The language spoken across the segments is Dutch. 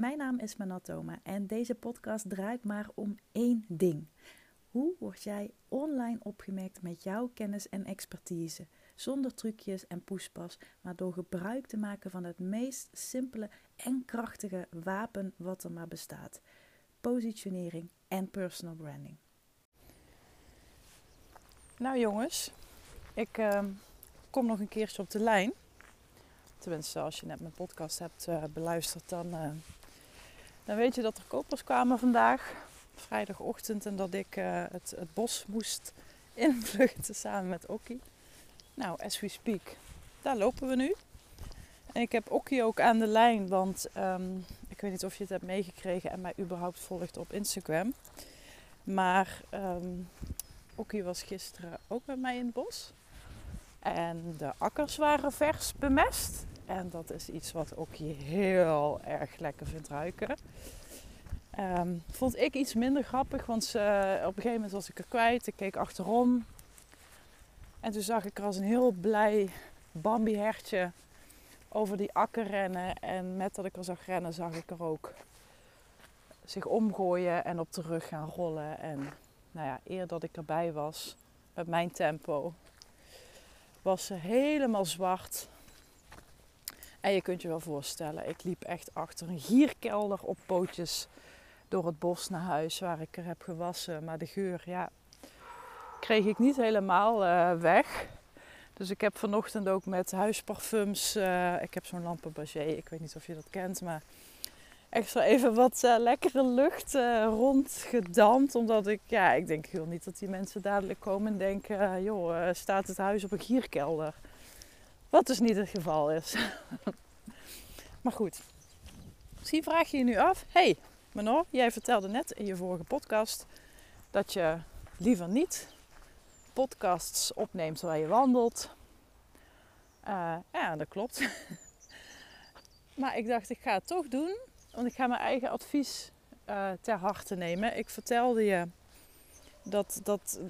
Mijn naam is Manatoma en deze podcast draait maar om één ding. Hoe word jij online opgemerkt met jouw kennis en expertise? Zonder trucjes en poespas, maar door gebruik te maken van het meest simpele en krachtige wapen wat er maar bestaat: positionering en personal branding. Nou jongens, ik uh, kom nog een keertje op de lijn. Tenminste, als je net mijn podcast hebt uh, beluisterd, dan, uh, dan weet je dat er kopers kwamen vandaag, vrijdagochtend, en dat ik uh, het, het, bos moest invluchten samen met Okkie. Nou, as we speak, daar lopen we nu. En ik heb Okkie ook aan de lijn, want um, ik weet niet of je het hebt meegekregen en mij überhaupt volgt op Instagram. Maar um, was gisteren ook met mij in het bos. En de akkers waren vers bemest. En dat is iets wat Okkie heel erg lekker vindt ruiken. Um, vond ik iets minder grappig, want op een gegeven moment was ik er kwijt. Ik keek achterom. En toen zag ik er als een heel blij Bambi-hertje over die akker rennen. En met dat ik er zag rennen, zag ik er ook zich omgooien en op de rug gaan rollen. En nou ja, eer dat ik erbij was, met mijn tempo, was ze helemaal zwart. En je kunt je wel voorstellen, ik liep echt achter een gierkelder op pootjes door het bos naar huis waar ik er heb gewassen. Maar de geur, ja, kreeg ik niet helemaal uh, weg. Dus ik heb vanochtend ook met huisparfums, uh, ik heb zo'n lampenbagé, ik weet niet of je dat kent, maar extra even wat uh, lekkere lucht rondgedampt. Omdat ik, ja, ik denk heel niet dat die mensen dadelijk komen en denken, joh, staat het huis op een gierkelder. Wat dus niet het geval is. maar goed, misschien vraag je je nu af, hey Manor, jij vertelde net in je vorige podcast dat je liever niet podcasts opneemt terwijl je wandelt. ja, dat klopt. maar ik dacht, ik ga het toch doen want ik ga mijn eigen advies uh, ter harte nemen. Ik vertelde je dat, dat,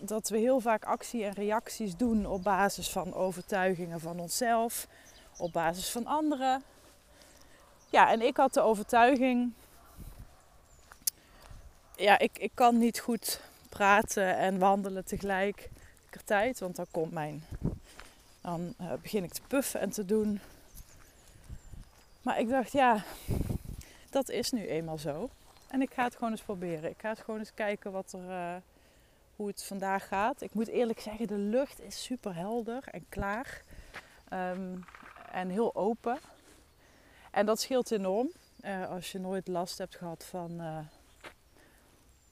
dat we heel vaak actie en reacties doen op basis van overtuigingen van onszelf, op basis van anderen. Ja, en ik had de overtuiging. Ja, ik, ik kan niet goed praten en wandelen tegelijkertijd, want dan komt mijn. Dan uh, begin ik te puffen en te doen. Maar ik dacht, ja, dat is nu eenmaal zo. En ik ga het gewoon eens proberen. Ik ga het gewoon eens kijken wat er, uh, hoe het vandaag gaat. Ik moet eerlijk zeggen, de lucht is super helder en klaar. Um, en heel open. En dat scheelt enorm. Uh, als je nooit last hebt gehad van uh,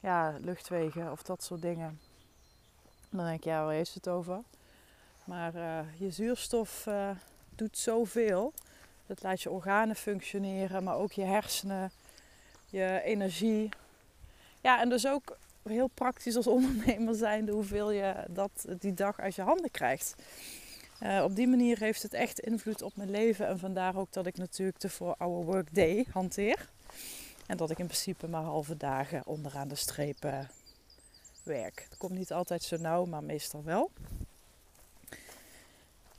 ja, luchtwegen of dat soort dingen. Dan denk je, ja, waar heeft het over? Maar je zuurstof doet zoveel. Dat laat je organen functioneren, maar ook je hersenen, je energie. Ja, en dus ook heel praktisch als ondernemer zijnde hoeveel je dat die dag uit je handen krijgt. Uh, op die manier heeft het echt invloed op mijn leven. En vandaar ook dat ik natuurlijk de 4-hour workday hanteer. En dat ik in principe maar halve dagen onderaan de streep uh, werk. Het komt niet altijd zo nauw, maar meestal wel.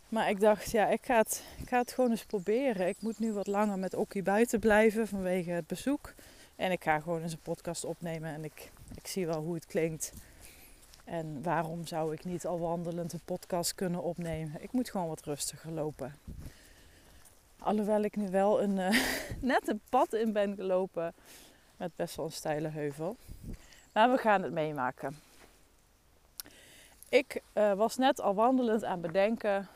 Maar ik dacht, ja, ik ga, het, ik ga het gewoon eens proberen. Ik moet nu wat langer met Okkie buiten blijven vanwege het bezoek. En ik ga gewoon eens een podcast opnemen en ik zie wel hoe het klinkt. En waarom zou ik niet al wandelend een podcast kunnen opnemen? Ik moet gewoon wat rustiger lopen. Alhoewel ik nu wel een, uh, net een pad in ben gelopen met best wel een steile heuvel. Maar we gaan het meemaken. Ik uh, was net al wandelend aan bedenken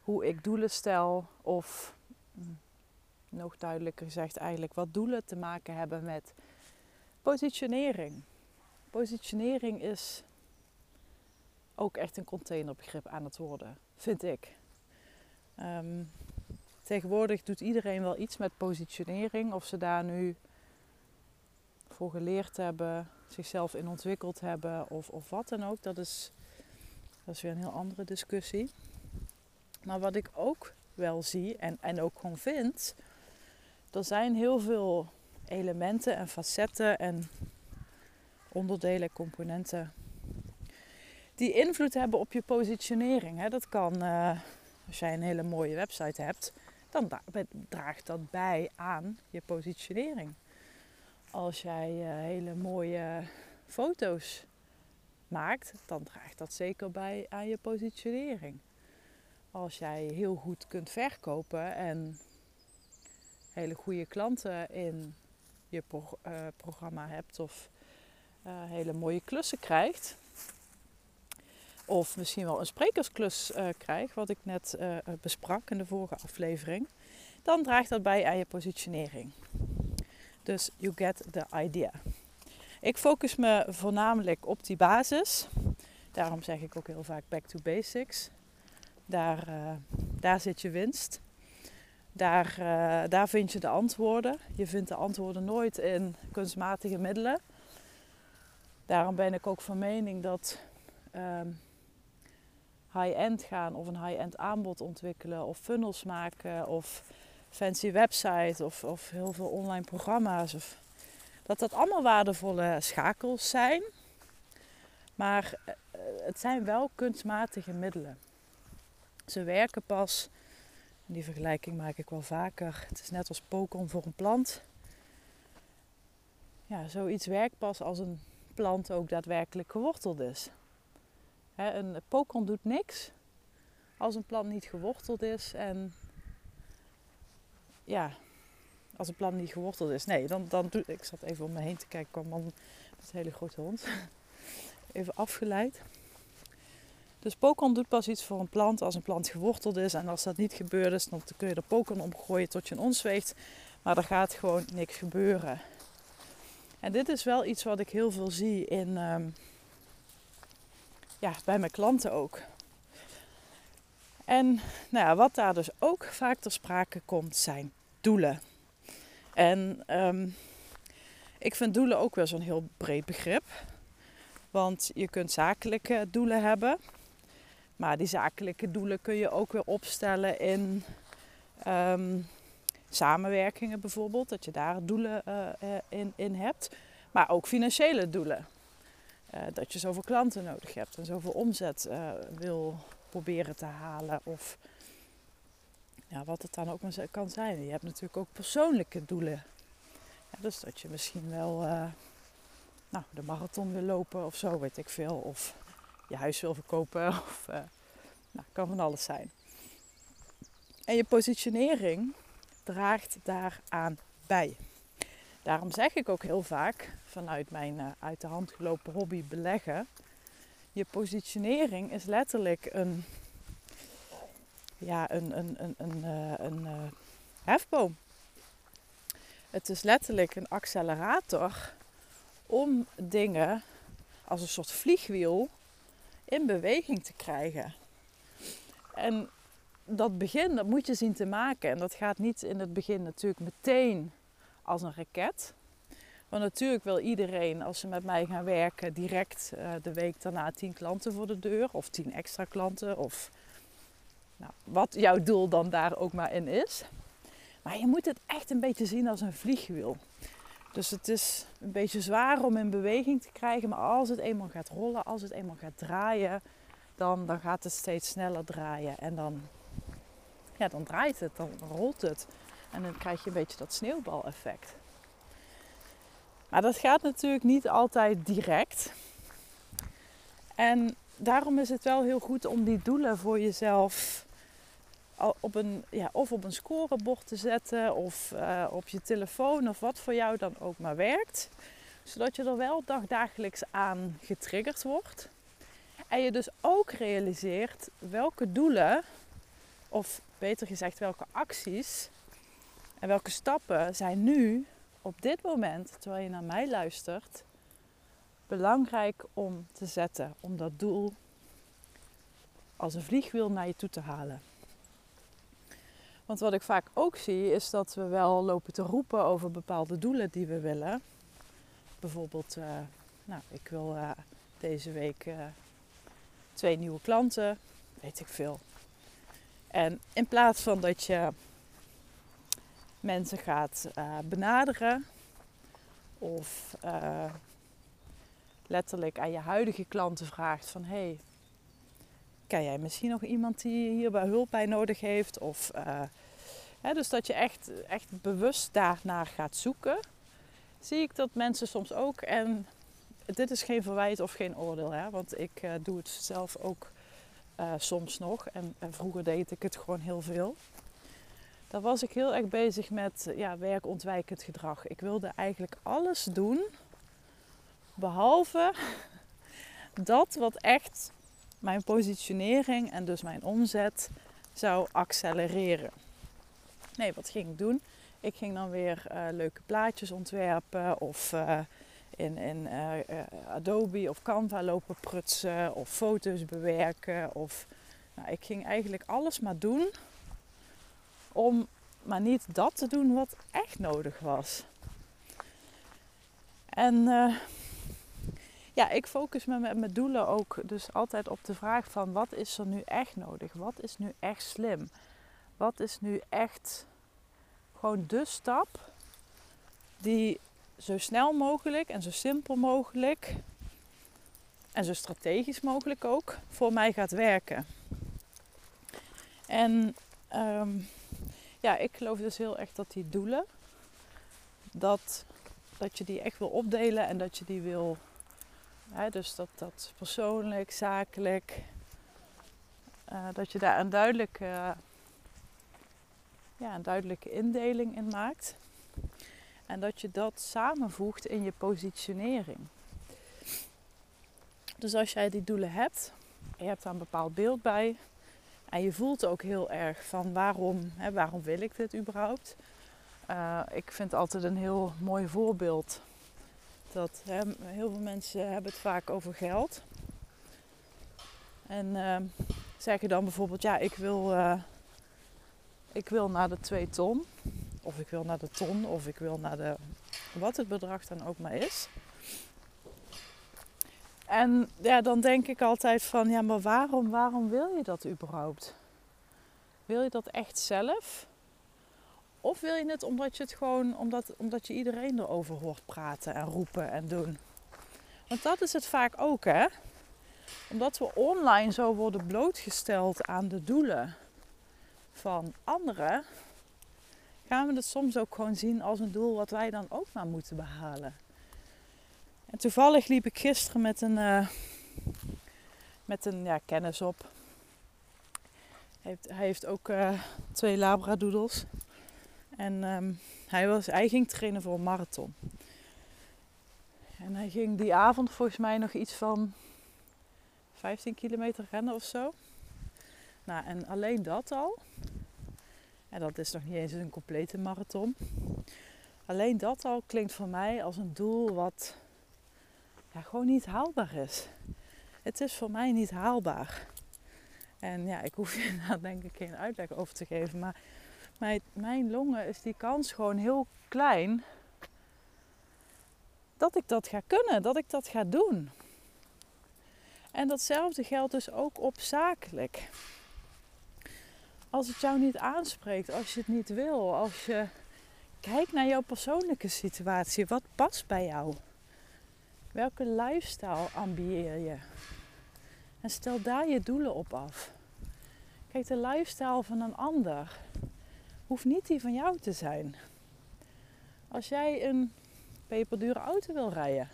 hoe ik doelen stel of mm, nog duidelijker gezegd eigenlijk wat doelen te maken hebben met positionering. Positionering is ook echt een containerbegrip aan het worden, vind ik. Um, tegenwoordig doet iedereen wel iets met positionering, of ze daar nu voor geleerd hebben, zichzelf in ontwikkeld hebben of, of wat dan ook. Dat is, dat is weer een heel andere discussie. Maar wat ik ook wel zie en, en ook gewoon vind, er zijn heel veel elementen en facetten en onderdelen, componenten die invloed hebben op je positionering. Dat kan, uh, als jij een hele mooie website hebt, dan draagt dat bij aan je positionering. Als jij hele mooie foto's maakt, dan draagt dat zeker bij aan je positionering. Als jij heel goed kunt verkopen en hele goede klanten in je eh, programma hebt of uh, hele mooie klussen krijgt, of misschien wel een sprekersklus uh, krijgt, wat ik net besprak in de vorige aflevering, dan draagt dat bij aan je positionering. Dus you get the idea. Ik focus me voornamelijk op die basis. Daarom zeg ik ook heel vaak back to basics. Daar, daar zit je winst. Daar, uh, daar vind je de antwoorden. Je vindt de antwoorden nooit in kunstmatige middelen. Daarom ben ik ook van mening dat um, high-end gaan of een high-end aanbod ontwikkelen of funnels maken of fancy website of, of heel veel online programma's of dat dat allemaal waardevolle schakels zijn. Maar eh, het zijn wel kunstmatige middelen. Ze werken pas, die vergelijking maak ik wel vaker. Het is net als pokon voor een plant. Ja, zoiets werkt pas als een plant ook daadwerkelijk geworteld is. een pokon doet niks als een plant niet geworteld is. En ja, als een plant niet geworteld is. Nee, dan, dan doe ik. zat even om me heen te kijken, kwam man met een hele grote hond. Even afgeleid. Dus pokon doet pas iets voor een plant als een plant geworteld is. En als dat niet gebeurd is, dan kun je er pokon omgooien tot je een ons weegt. Maar er gaat gewoon niks gebeuren. En dit is wel iets wat ik heel veel zie in, ehm, ja, bij mijn klanten ook. En nou ja, wat daar dus ook vaak ter sprake komt, zijn doelen. En ehm, ik vind doelen ook wel zo'n heel breed begrip. Want je kunt zakelijke doelen hebben. Maar die zakelijke doelen kun je ook weer opstellen in ehm, samenwerkingen bijvoorbeeld. Dat je daar doelen uh, in, in hebt. Maar ook financiële doelen. Uh, dat je zoveel klanten nodig hebt en zoveel omzet wil proberen te halen. Of ja, wat het dan ook maar kan zijn. Je hebt natuurlijk ook persoonlijke doelen. Dus dat je misschien wel nou, de marathon wil lopen of zo, weet ik veel. Of je huis wil verkopen. Of uh, nou, kan van alles zijn. En je positionering draagt daaraan bij. Daarom zeg ik ook heel vaak vanuit mijn uh, uit de hand gelopen hobby beleggen. Je positionering is letterlijk een ja, een, een, een, een, eh, een, uh, hefboom. Het is letterlijk een accelerator om dingen als een soort vliegwiel in beweging te krijgen. En dat begin, dat moet je zien te maken. En dat gaat niet in het begin natuurlijk meteen als een raket. Want natuurlijk wil iedereen, als ze met mij gaan werken, direct uh, de week daarna 10 klanten voor de deur. Of 10 extra klanten. Of nou, wat jouw doel dan daar ook maar in is. Maar je moet het echt een beetje zien als een vliegwiel. Dus het is een beetje zwaar om in beweging te krijgen. Maar als het eenmaal gaat rollen, als het eenmaal gaat draaien, dan, dan gaat het steeds sneller draaien. En dan, ja, dan draait het, dan rolt het. En dan krijg je een beetje dat sneeuwbaleffect. Maar dat gaat natuurlijk niet altijd direct. En daarom is het wel heel goed om die doelen voor jezelf op een, ja, of op een scorebord te zetten of uh, op je telefoon of wat voor jou dan ook maar werkt. Zodat je er wel dagdagelijks aan getriggerd wordt. En je dus ook realiseert welke doelen, of beter gezegd welke acties en welke stappen zijn nu op dit moment, terwijl je naar mij luistert, belangrijk om te zetten. Om dat doel als een vliegwiel naar je toe te halen. Want wat ik vaak ook zie is dat we wel lopen te roepen over bepaalde doelen die we willen. Bijvoorbeeld, uh, nou, ik wil uh, deze week uh, twee nieuwe klanten, weet ik veel. En in plaats van dat je mensen gaat benaderen of letterlijk aan je huidige klanten vraagt van hey, jij misschien nog iemand die hierbij hulp bij nodig heeft? Of uh, Hè, dus dat je echt, echt bewust daarnaar gaat zoeken. Zie ik dat mensen soms ook. En dit is geen verwijt of geen oordeel. Hè, want ik uh, doe het zelf ook uh, soms nog. En, en, vroeger deed ik het gewoon heel veel. Dan was ik heel erg bezig met ja, werkontwijkend gedrag. Ik wilde eigenlijk alles doen. Behalve dat wat echt mijn positionering en dus mijn omzet zou accelereren. Nee, wat ging ik doen? Ik ging dan weer uh, leuke plaatjes ontwerpen of uh, in, in uh, Adobe of Canva lopen prutsen of foto's bewerken. Of, nou, ik ging eigenlijk alles maar doen om maar niet dat te doen wat echt nodig was. En ja, ik focus me met mijn doelen ook dus altijd op de vraag van wat is er nu echt nodig? Wat is nu echt slim? Wat is nu echt gewoon de stap die zo snel mogelijk en zo simpel mogelijk en zo strategisch mogelijk ook voor mij gaat werken. En um, ja, ik geloof dus heel erg dat die doelen, dat, dat je die echt wil opdelen en dat je die wil dus dat dat persoonlijk, zakelijk, uh, dat je daar een duidelijke, ja, een duidelijke indeling in maakt. En dat je dat samenvoegt in je positionering. Dus als jij die doelen hebt, je hebt daar een bepaald beeld bij. En je voelt ook heel erg van waarom, hè, waarom wil ik dit überhaupt? Uh, ik vind altijd een heel mooi voorbeeld dat hè, heel veel mensen hebben het vaak over geld. En uh, zeggen dan bijvoorbeeld, ja, ik wil, uh, ik wil naar de 2 ton. Of ik wil naar de ton. Of ik wil naar de, wat het bedrag dan ook maar is. En ja, dan denk ik altijd van, ja, maar waarom, waarom wil je dat überhaupt? Wil je dat echt zelf? Of wil je het omdat je het gewoon, omdat, omdat je iedereen erover hoort praten en roepen en doen? Want dat is het vaak ook, hè? Omdat we online zo worden blootgesteld aan de doelen van anderen, gaan we het soms ook gewoon zien als een doel wat wij dan ook maar moeten behalen. En toevallig liep ik gisteren met een, uh, met een ja, kennis op. Hij heeft, hij heeft ook uh, twee labradoodles. En um, hij, was, ging trainen voor een marathon. En hij ging die avond volgens mij nog iets van 15 kilometer rennen of zo. Nou, en alleen dat al. En dat is nog niet eens een complete marathon. Alleen dat al klinkt voor mij als een doel wat gewoon niet haalbaar is. Het is voor mij niet haalbaar. En ja, ik hoef je daar denk ik geen uitleg over te geven. Maar mijn, mijn longen is die kans gewoon heel klein dat ik dat ga kunnen, dat ik dat ga doen. En datzelfde geldt dus ook op zakelijk. Als het jou niet aanspreekt, als je het niet wil, als je kijkt naar jouw persoonlijke situatie, wat past bij jou? Welke lifestyle ambieer je? En stel daar je doelen op af. Kijk, de lifestyle van een ander hoeft niet die van jou te zijn. Als jij een peperdure auto wil rijden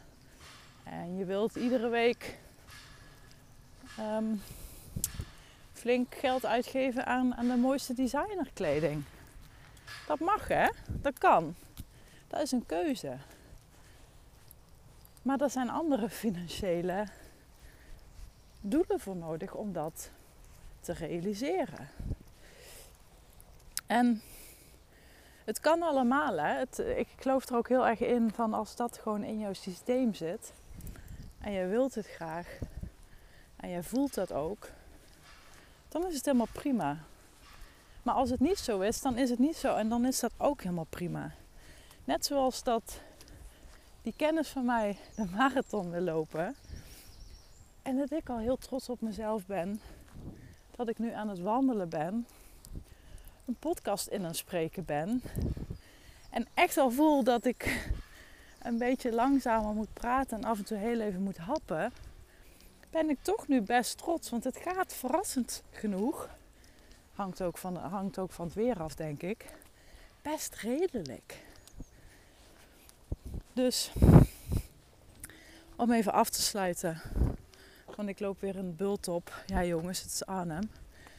en je wilt iedere week um, flink geld uitgeven aan, aan de mooiste designerkleding. Dat mag hè, dat kan. Dat is een keuze. Maar er zijn andere financiële doelen voor nodig om dat te realiseren. En het kan allemaal. Hè? Het, ik geloof er ook heel erg in van als dat gewoon in jouw systeem zit en je wilt het graag en je voelt dat ook, dan is het helemaal prima. Maar als het niet zo is, dan is het niet zo en dan is dat ook helemaal prima. Net zoals dat die kennis van mij de marathon wil lopen en dat ik al heel trots op mezelf ben dat ik nu aan het wandelen ben een podcast in aan spreken ben. En echt al voel dat ik een beetje langzamer moet praten en af en toe heel even moet happen. Ben ik toch nu best trots. Want het gaat verrassend genoeg. Hangt ook van, hangt ook van het weer af, denk ik. best redelijk. Dus om even af te sluiten. Want ik loop weer een bult op. Ja jongens, het is Arnhem.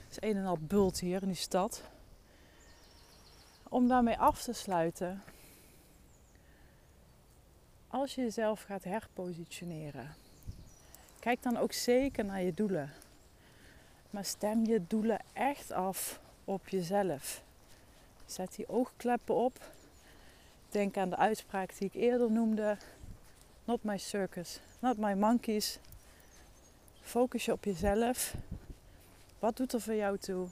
Het is een en al bult hier in die stad. Om daarmee af te sluiten. Als je jezelf gaat herpositioneren. Kijk dan ook zeker naar je doelen. Maar stem je doelen echt af op jezelf. Zet die oogkleppen op. Denk aan de uitspraak die ik eerder noemde. Not my circus, not my monkeys. Focus je op jezelf. Wat doet er voor jou toe?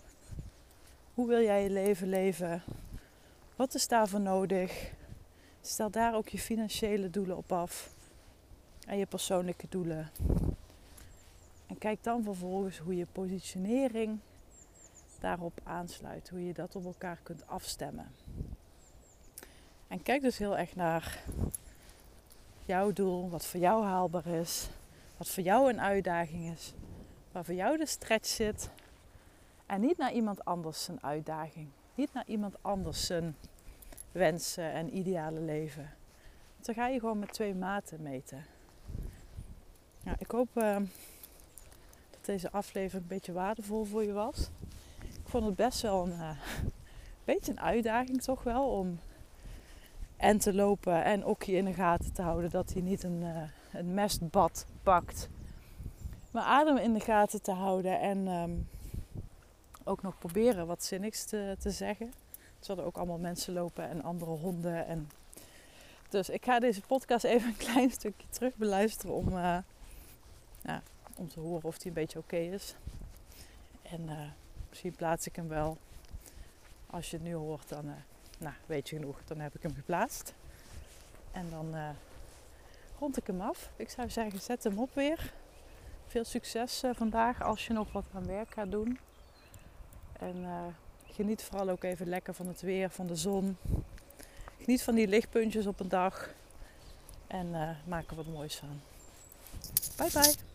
Hoe wil jij je leven leven? Wat is daarvoor nodig? Stel daar ook je financiële doelen op af. En je persoonlijke doelen. En kijk dan vervolgens hoe je positionering daarop aansluit. Hoe je dat op elkaar kunt afstemmen. En kijk dus heel erg naar jouw doel, wat voor jou haalbaar is, wat voor jou een uitdaging is, waar voor jou de stretch zit. En niet naar iemand anders zijn uitdaging, niet naar iemand anders zijn wensen en ideale leven. Dan ga je gewoon met twee maten meten. Nou, ik hoop uh, dat deze aflevering een beetje waardevol voor je was. Ik vond het best wel een uh, beetje een uitdaging toch wel om en te lopen en Okkie in de gaten te houden dat hij niet een, uh, een mestbad pakt. Maar adem in de gaten te houden en um, ook nog proberen wat zinnigs te, te zeggen. Er zullen ook allemaal mensen lopen en andere honden. En... Dus ik ga deze podcast even een klein stukje terug beluisteren om, uh, ja, om te horen of die een beetje oké is. En uh, misschien plaats ik hem wel. Als je het nu hoort, dan nou, weet je genoeg, dan heb ik hem geplaatst. En dan rond ik hem af. Ik zou zeggen, zet hem op weer. Veel succes vandaag als je nog wat aan werk gaat doen. En uh, geniet vooral ook even lekker van het weer, van de zon. Geniet van die lichtpuntjes op een dag. En maak er wat moois van. Bye bye.